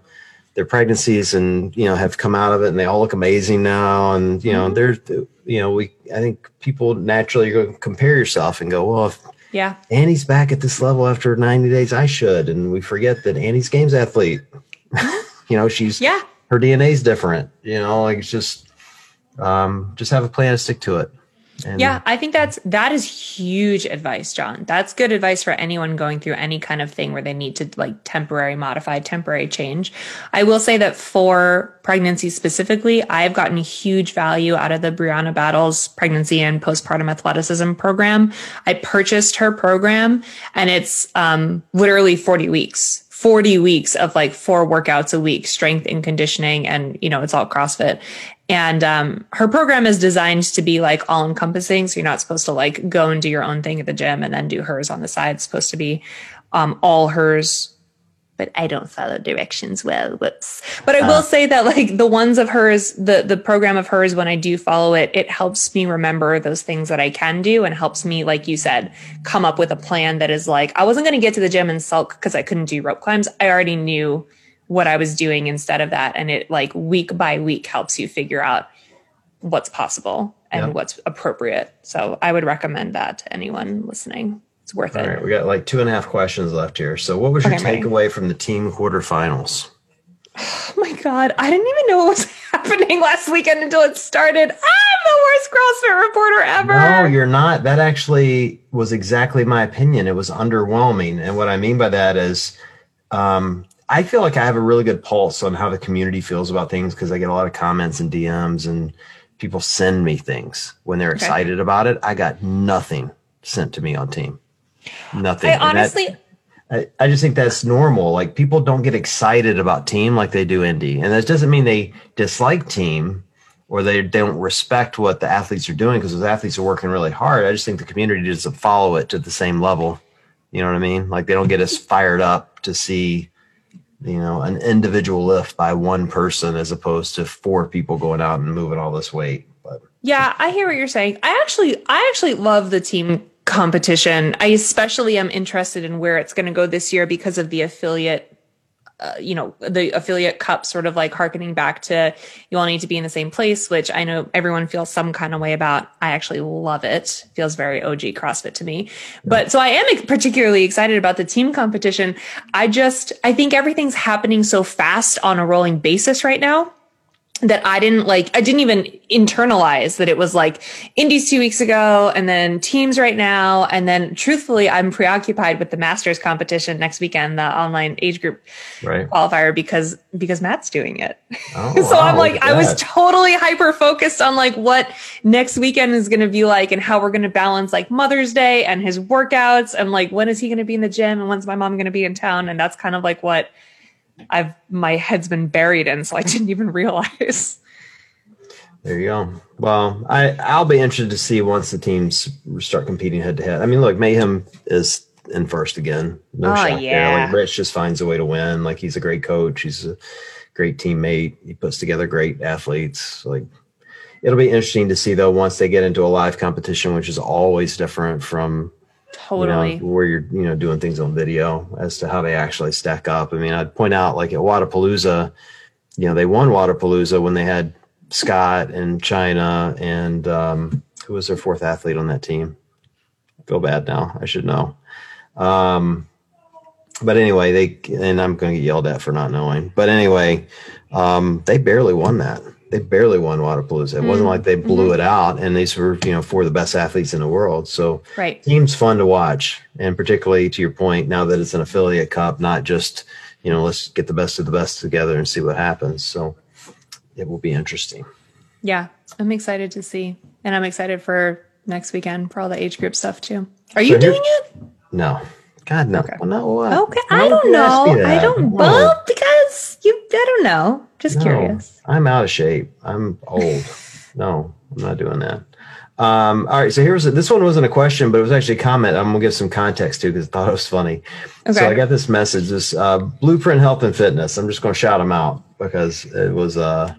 their pregnancies and, you know, have come out of it and they all look amazing now. And, you know, mm-hmm. there's, you know, we, I think people naturally go compare yourself and go, well, if yeah, Annie's back at this level after 90 days, I should. And we forget that Annie's games athlete. you know, she's yeah, her DNA is different. You know, like it's just um, just have a plan and stick to it. And yeah, I think that's that is huge advice, John. That's good advice for anyone going through any kind of thing where they need to like temporary modify, temporary change. I will say that for pregnancy specifically, I've gotten huge value out of the Brianna Battles pregnancy and postpartum athleticism program. I purchased her program and it's um, literally 40 weeks 40 weeks of like four workouts a week, strength and conditioning. And, you know, it's all CrossFit. And um, her program is designed to be like all encompassing. So you're not supposed to like go and do your own thing at the gym and then do hers on the side. It's supposed to be um, all hers but I don't follow directions well. Whoops. But I will uh, say that like the ones of hers, the the program of hers, when I do follow it, it helps me remember those things that I can do and helps me, like you said, come up with a plan that is like I wasn't going to get to the gym and sulk because I couldn't do rope climbs. I already knew what I was doing instead of that, and it like week by week helps you figure out what's possible and what's appropriate. So I would recommend that to anyone listening. It's worth All it. All right, we got like two and a half questions left here. So, what was your okay, takeaway from the team quarterfinals? Oh my god, I didn't even know what was happening last weekend until it started. I'm the worst CrossFit reporter ever. No, you're not. That actually was exactly my opinion. It was underwhelming, and what I mean by that is, um, I feel like I have a really good pulse on how the community feels about things because I get a lot of comments and DMs and people send me things when they're okay. excited about it. I got nothing sent to me on team. Nothing. I honestly. That, I, I just think that's normal. Like people don't get excited about team like they do indie. and that doesn't mean they dislike team or they don't respect what the athletes are doing because those athletes are working really hard. I just think the community doesn't follow it to the same level. You know what I mean? Like they don't get as fired up to see, you know, an individual lift by one person as opposed to four people going out and moving all this weight. But yeah, I hear what you're saying. I actually, I actually love the team competition. I especially am interested in where it's going to go this year because of the affiliate uh, you know the affiliate cup sort of like harkening back to you all need to be in the same place which i know everyone feels some kind of way about. I actually love it. Feels very og crossfit to me. But so i am particularly excited about the team competition. I just i think everything's happening so fast on a rolling basis right now that I didn't like, I didn't even internalize that it was like indies two weeks ago and then teams right now. And then truthfully, I'm preoccupied with the masters competition next weekend, the online age group right. qualifier because, because Matt's doing it. Oh, so wow, I'm like, I was totally hyper focused on like what next weekend is going to be like and how we're going to balance like Mother's Day and his workouts and like when is he going to be in the gym and when's my mom going to be in town. And that's kind of like what, I've my head's been buried in, so I didn't even realize. There you go. Well, I I'll be interested to see once the teams start competing head to head. I mean, look, Mayhem is in first again. No oh, shock yeah. there. Like Rich just finds a way to win. Like he's a great coach. He's a great teammate. He puts together great athletes. Like it'll be interesting to see though once they get into a live competition, which is always different from Totally. You know, where you're, you know, doing things on video as to how they actually stack up. I mean, I'd point out like at Wodapalooza, you know, they won Wodapalooza when they had Scott and China and um, who was their fourth athlete on that team? I feel bad now. I should know. Um, but anyway, they and I'm going to get yelled at for not knowing. But anyway, um, they barely won that they barely won Wodapalooza. It mm-hmm. wasn't like they blew mm-hmm. it out, and these were you know four of the best athletes in the world. So right. team's fun to watch, and particularly to your point, now that it's an affiliate cup, not just you know, let's get the best of the best together and see what happens. So it will be interesting. Yeah, I'm excited to see, and I'm excited for next weekend for all the age group stuff too. Are you so doing it? No. God no. Okay. Well, no okay. I don't know. I don't. Well, because you. I don't know. Just no, curious. I'm out of shape. I'm old. no, I'm not doing that. Um, all right, so here's this one wasn't a question, but it was actually a comment. I'm gonna give some context to because I thought it was funny. Okay. So I got this message, this uh, Blueprint Health and Fitness. I'm just gonna shout them out because it was uh,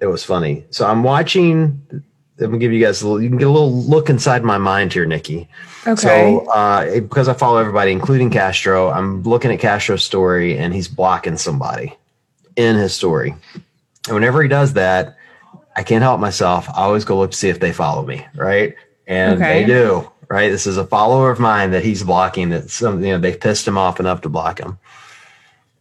it was funny. So I'm watching. I'm gonna give you guys a little. You can get a little look inside my mind here, Nikki. Okay. So uh, because I follow everybody, including Castro, I'm looking at Castro's story, and he's blocking somebody in his story. And whenever he does that, I can't help myself. I always go look to see if they follow me, right? And okay. they do, right? This is a follower of mine that he's blocking. That some, you know, they pissed him off enough to block him.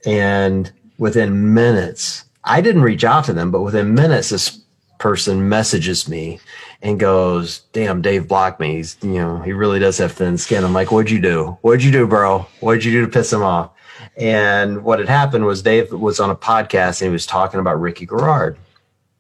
And within minutes, I didn't reach out to them, but within minutes, this person messages me and goes, "Damn, Dave blocked me. He's, you know, he really does have thin skin." I'm like, "What'd you do? What'd you do, bro? What'd you do to piss him off?" And what had happened was Dave was on a podcast and he was talking about Ricky Garard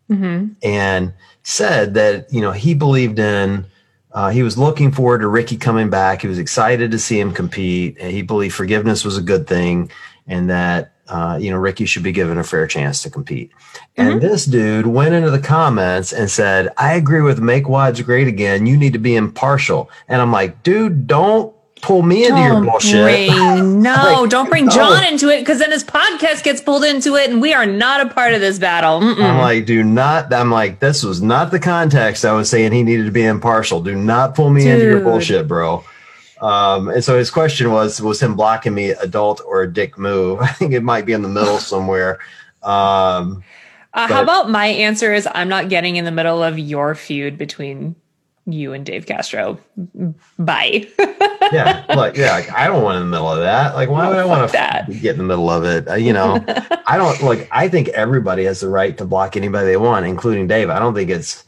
mm-hmm. and said that you know he believed in. Uh, he was looking forward to Ricky coming back. He was excited to see him compete. And he believed forgiveness was a good thing, and that uh, you know Ricky should be given a fair chance to compete. Mm-hmm. And this dude went into the comments and said, "I agree with Make WODs Great Again. You need to be impartial." And I'm like, dude, don't pull me into don't your bullshit. Bring, no, like, don't bring John into it because then his podcast gets pulled into it, and we are not a part of this battle. Mm-mm. I'm like, do not. I'm like, this was not the context. I was saying he needed to be impartial. Do not pull me Dude. into your bullshit, bro. Um, and so his question was, was him blocking me adult or a dick move? I think it might be in the middle somewhere. Um, uh, how about my answer is I'm not getting in the middle of your feud between you and Dave Castro. Bye. yeah, like yeah, like, I don't want in the middle of that. Like, why would I want to get in the middle of it? Uh, you know, I don't like. I think everybody has the right to block anybody they want, including Dave. I don't think it's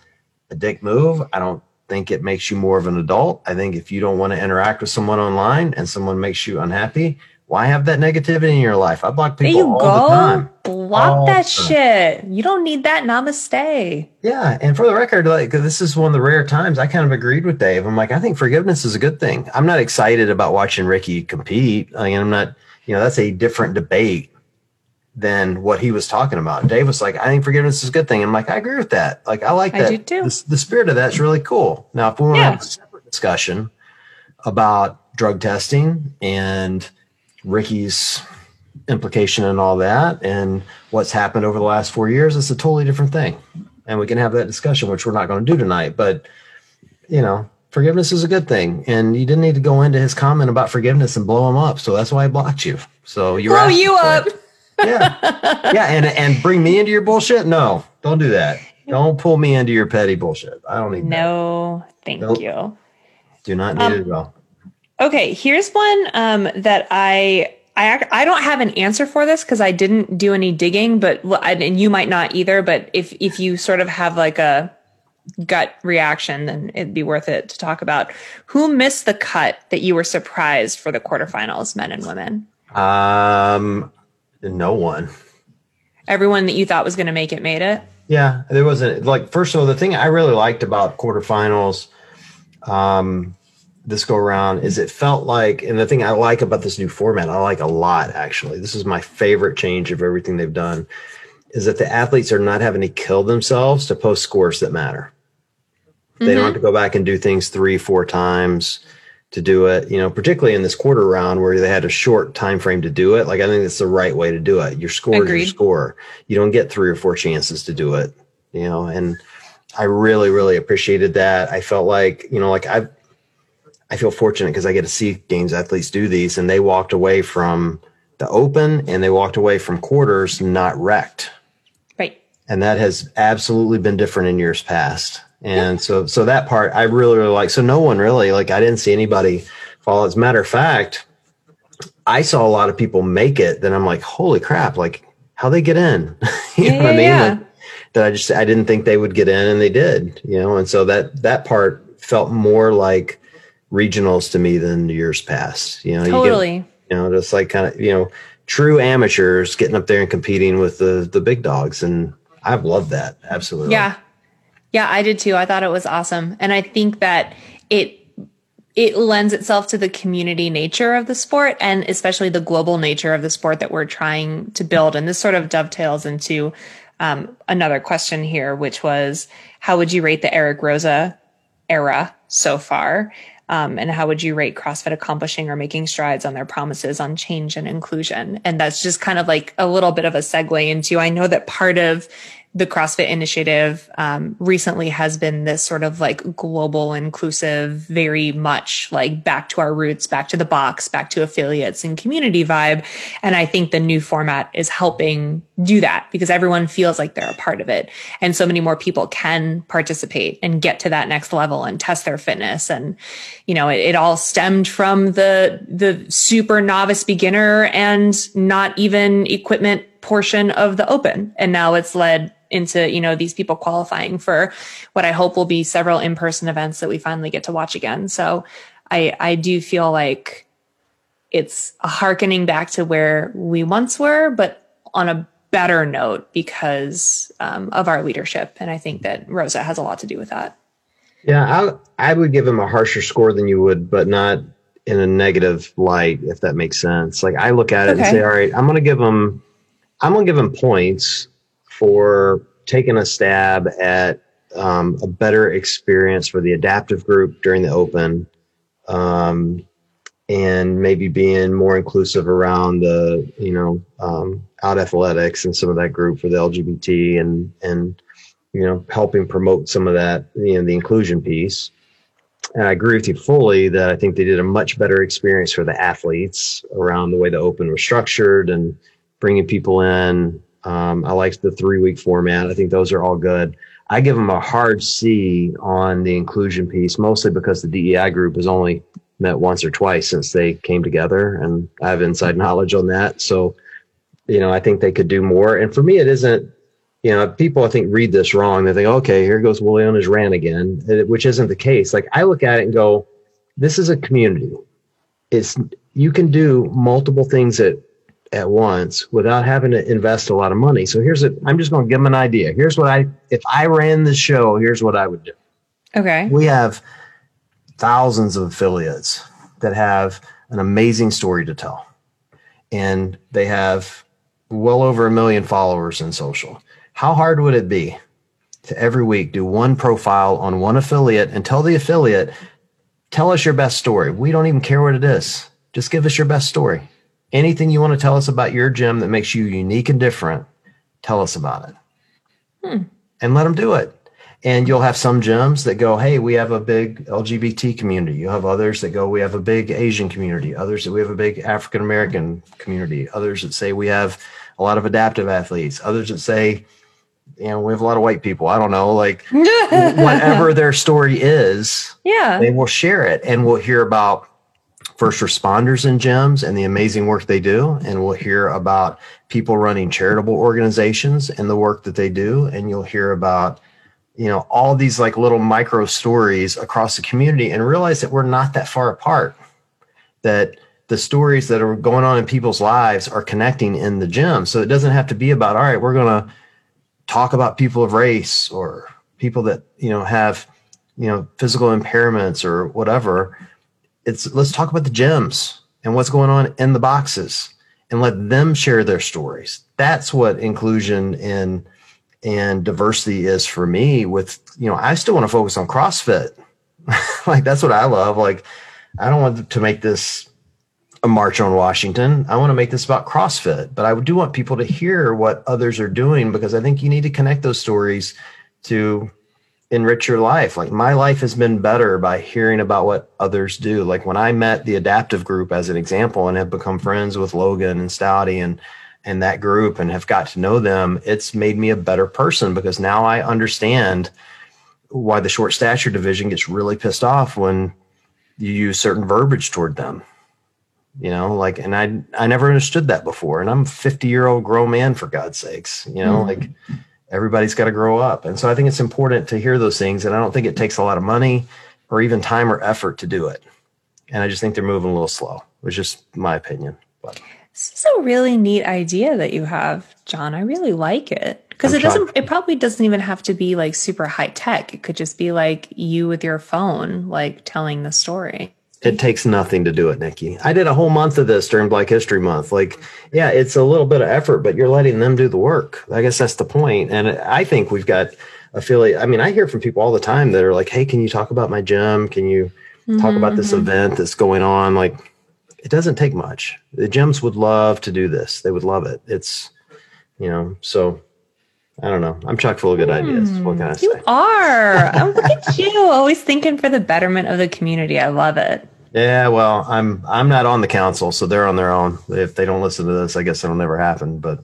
a dick move. I don't think it makes you more of an adult. I think if you don't want to interact with someone online and someone makes you unhappy, why have that negativity in your life? I block people all go. the time. Block all that shit. You don't need that. Namaste. Yeah, and for the record, like this is one of the rare times I kind of agreed with Dave. I'm like, I think forgiveness is a good thing. I'm not excited about watching Ricky compete. I mean, I'm not. You know, that's a different debate than what he was talking about. Dave was like, I think forgiveness is a good thing. I'm like, I agree with that. Like, I like that. I do too. The, the spirit of that's really cool. Now, if we want yeah. to have a separate discussion about drug testing and Ricky's implication and all that and what's happened over the last four years, it's a totally different thing. And we can have that discussion, which we're not going to do tonight. But, you know, forgiveness is a good thing. And you didn't need to go into his comment about forgiveness and blow him up. So that's why I blocked you. So you blow you up. Yeah. Yeah. And, and bring me into your bullshit. No, don't do that. Don't pull me into your petty bullshit. I don't need no, that. thank nope. you. Do not need um, it at all. Okay, here's one um, that I I I don't have an answer for this because I didn't do any digging, but and you might not either. But if if you sort of have like a gut reaction, then it'd be worth it to talk about. Who missed the cut that you were surprised for the quarterfinals, men and women? Um, no one. Everyone that you thought was going to make it made it. Yeah, there wasn't like first of all, the thing I really liked about quarterfinals, um, this go around is it felt like, and the thing I like about this new format, I like a lot actually. This is my favorite change of everything they've done, is that the athletes are not having to kill themselves to post scores that matter. They mm-hmm. don't have to go back and do things three, four times to do it. You know, particularly in this quarter round where they had a short time frame to do it. Like I think it's the right way to do it. Your score is your score. You don't get three or four chances to do it. You know, and I really, really appreciated that. I felt like, you know, like I've I feel fortunate because I get to see games athletes do these, and they walked away from the open and they walked away from quarters not wrecked. Right. And that has absolutely been different in years past. And so, so that part I really, really like. So no one really like I didn't see anybody fall. As a matter of fact, I saw a lot of people make it. Then I'm like, holy crap! Like how they get in? you yeah, know what I mean? Yeah. Like, that I just I didn't think they would get in, and they did. You know, and so that that part felt more like regionals to me than years past. You know, totally. You, get, you know, just like kind of you know true amateurs getting up there and competing with the the big dogs and I've loved that. Absolutely. Yeah. Yeah, I did too. I thought it was awesome. And I think that it it lends itself to the community nature of the sport and especially the global nature of the sport that we're trying to build. And this sort of dovetails into um, another question here, which was how would you rate the Eric Roza era so far? Um, and how would you rate CrossFit accomplishing or making strides on their promises on change and inclusion? And that's just kind of like a little bit of a segue into I know that part of the CrossFit initiative um, recently has been this sort of like global, inclusive, very much like back to our roots, back to the box, back to affiliates and community vibe. And I think the new format is helping do that because everyone feels like they're a part of it. And so many more people can participate and get to that next level and test their fitness. And, you know, it, it all stemmed from the, the super novice beginner and not even equipment portion of the open. And now it's led into, you know, these people qualifying for what I hope will be several in-person events that we finally get to watch again. So I, I do feel like it's a harkening back to where we once were, but on a better note because um, of our leadership. And I think that roza has a lot to do with that. Yeah, I, I would give him a harsher score than you would, but not in a negative light, if that makes sense. Like I look at it okay. and say, all right, I'm going to give him, I'm going to give him points for taking a stab at um, a better experience for the adaptive group during the open um, and maybe being more inclusive around the you know um, out athletics and some of that group for the lgbt and and you know helping promote some of that you know the inclusion piece. And i agree with you fully that i think they did a much better experience for the athletes around the way the open was structured and bringing people in um, I like the three week format. I think those are all good. I give them a hard C on the inclusion piece, mostly because the DEI group has only met once or twice since they came together, and I have inside knowledge on that. So, you know, I think they could do more. And for me, it isn't. You know, people I think read this wrong. They think, okay, here goes Willie on his rant again, which isn't the case. Like I look at it and go, this is a community. It's you can do multiple things at at once without having to invest a lot of money. So here's a I'm just going to give them an idea. Here's what I if I ran the show, here's what I would do. Okay. We have thousands of affiliates that have an amazing story to tell. And they have well over a million followers in social. How hard would it be to every week do one profile on one affiliate and tell the affiliate, tell us your best story. We don't even care what it is. Just give us your best story anything you want to tell us about your gym that makes you unique and different, tell us about it. Hmm. And let them do it. And you'll have some gyms that go, hey, we have a big LGBT community. You have others that go, we have a big Asian community. Others that we have a big African American community. Others that say we have a lot of adaptive athletes. Others that say, you know, we have a lot of white people. I don't know, like whatever their story is, yeah, they will share it, and we'll hear about first responders in gyms and the amazing work they do. And we'll hear about people running charitable organizations and the work that they do. And you'll hear about, you know, all these like little micro stories across the community and realize that we're not that far apart. That the stories that are going on in people's lives are connecting in the gym. So it doesn't have to be about, all right, we're going to talk about people of race or people that, you know, have, you know, physical impairments or whatever it's let's talk about the gyms and what's going on in the boxes and let them share their stories. That's what inclusion and and diversity is for me with you know I still want to focus on CrossFit. like that's what I love. Like I don't want to make this a march on Washington. I want to make this about CrossFit, but I do want people to hear what others are doing because I think you need to connect those stories to enrich your life. Like my life has been better by hearing about what others do. Like when I met the adaptive group as an example and have become friends with Logan and Stouty and and that group and have got to know them, it's made me a better person because now I understand why the short stature division gets really pissed off when you use certain verbiage toward them. You know, like and I I never understood that before. And I'm a 50 year old grown man for God's sakes. You know, mm-hmm. like everybody's got to grow up. And so I think it's important to hear those things. And I don't think it takes a lot of money or even time or effort to do it. And I just think they're moving a little slow. It's just my opinion. But. This is a really neat idea that you have, John. I really like it because it doesn't. It probably doesn't even have to be like super high tech. It could just be like you with your phone, like telling the story. It takes nothing to do it, Nikki. I did a whole month of this during Black History Month. Like, yeah, it's a little bit of effort, but you're letting them do the work. I guess that's the point. And I think we've got affiliate. I mean, I hear from people all the time that are like, "Hey, can you talk about my gym? Can you mm-hmm, talk about this mm-hmm. event that's going on?" Like, it doesn't take much. The gyms would love to do this. They would love it. It's, you know, so I don't know. I'm chock full of good mm, ideas. What can I you say? You are. oh, look at you, always thinking for the betterment of the community. I love it. Yeah, well, I'm I'm not on the council, so they're on their own. If they don't listen to this, I guess it'll never happen. But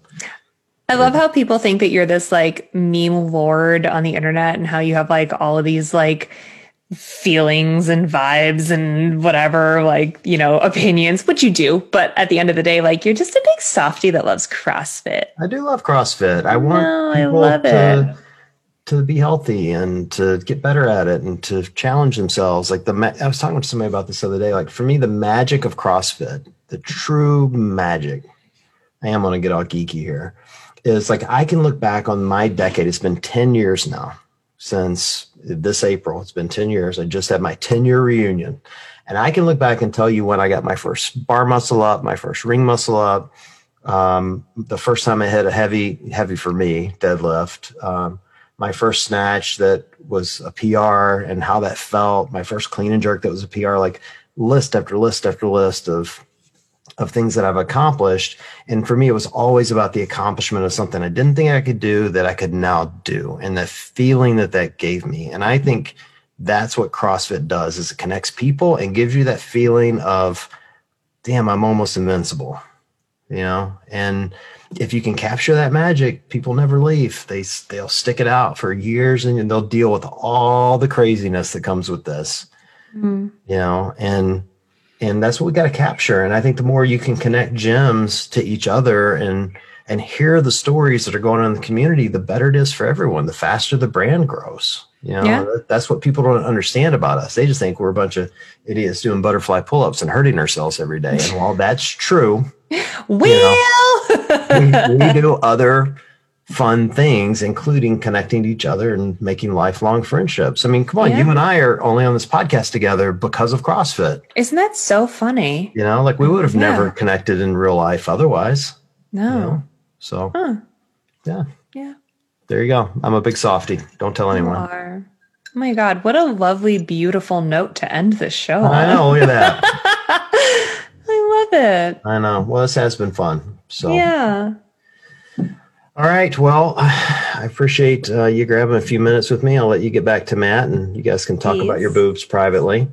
I love how people think that you're this like meme lord on the internet and how you have like all of these like feelings and vibes and whatever, like, you know, opinions, which you do. But at the end of the day, like, you're just a big softy that loves CrossFit. I do love CrossFit. I want no, people I to, it. To be healthy and to get better at it and to challenge themselves. Like, the, ma- I was talking to somebody about this the other day. Like, for me, the magic of CrossFit, the true magic, I am going to get all geeky here, is like, I can look back on my decade. It's been 10 years now since this April. It's been 10 years. I just had my 10 year reunion. And I can look back and tell you when I got my first bar muscle up, my first ring muscle up, um, the first time I hit a heavy, heavy for me deadlift, um, my first snatch that was a PR and how that felt, my first clean and jerk that was a PR, like list after list after list of of things that I've accomplished. And for me, it was always about the accomplishment of something I didn't think I could do that I could now do and the feeling that that gave me. And I think that's what CrossFit does is it connects people and gives you that feeling of, damn, I'm almost invincible, you know? And if you can capture that magic, people never leave. They, they'll stick it out for years and they'll deal with all the craziness that comes with this, mm. you know? And, and that's what we got to capture and i think the more you can connect gems to each other and and hear the stories that are going on in the community the better it is for everyone the faster the brand grows you know yeah. that's what people don't understand about us they just think we're a bunch of idiots doing butterfly pull-ups and hurting ourselves every day and while that's true we you know, we, we do other fun things, including connecting to each other and making lifelong friendships. I mean, come on, yeah. you and I are only on this podcast together because of CrossFit. Isn't that so funny? You know, like we would have yeah. never connected in real life otherwise. No. You know? So, huh. yeah. Yeah. There you go. I'm a big softy. Don't tell anyone. Oh my God. What a lovely, beautiful note to end this show. I know. Look at that. I love it. I know. Well, this has been fun. So, yeah. All right. Well, I appreciate uh, you grabbing a few minutes with me. I'll let you get back to Matt and you guys can talk Please. about your boobs privately.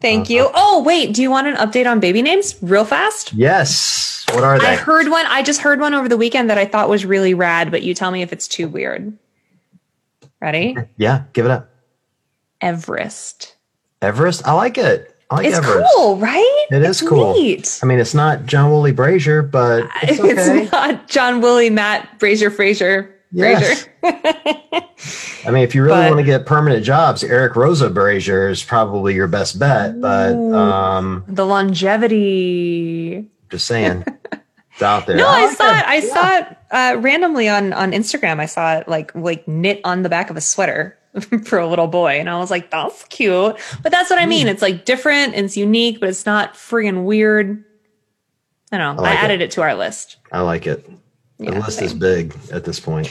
Thank uh, you. Oh, wait. Do you want an update on baby names real fast? Yes. What are they? I heard one. I just heard one over the weekend that I thought was really rad, but you tell me if it's too weird. Ready? Yeah. Give it up. Everest. Everest. I like it. Like it's cool, right? It is it's cool. Neat. I mean, it's not John Woolley Brazier, but it's, okay. it's not John Woolley, Matt Brazier, Frazier. Yes. I mean, if you really but, want to get permanent jobs, Eric Roza Brazier is probably your best bet. But um, the longevity. Just saying, it's out there. No, I, I saw it. I yeah. saw it uh, randomly on on Instagram. I saw it like like knit on the back of a sweater. for a little boy. And I was like, that's cute. But that's what I mean. Hmm. It's like different and it's unique, but it's not friggin' weird. I don't know. I, like I added it. it. to our list. I like it. The list same. is big at this point.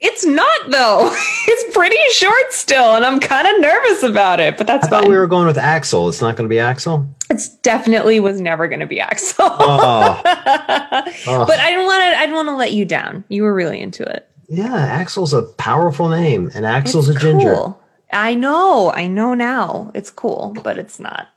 It's not though. it's pretty short still, and I'm kind of nervous about it. But that's. I thought we were going with Axel. It's not going to be Axel. It's definitely was never going to be Axel. Oh. oh. But I didn't want to. I didn't want to let you down. You were really into it. Yeah, Axel's a powerful name, and Axel's it's a ginger. Cool. I know, I know now. It's cool, but it's not.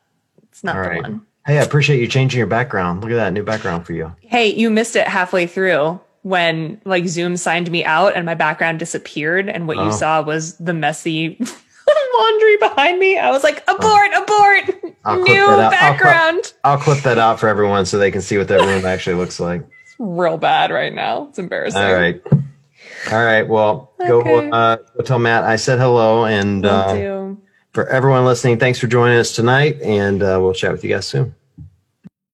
It's not All the right. one. Hey, I appreciate you changing your background. Look at that new background for you. Hey, you missed it halfway through when like Zoom signed me out and my background disappeared, and what oh. you saw was the messy laundry behind me. I was like, abort, oh. abort, I'll new background. I'll, I'll, clip that out for everyone so they can see what that room actually looks like. It's real bad right now. It's embarrassing. All right. All right. Well, okay. go, uh, go tell Matt I said hello. And uh, for everyone listening, thanks for joining us tonight. And uh, we'll chat with you guys soon.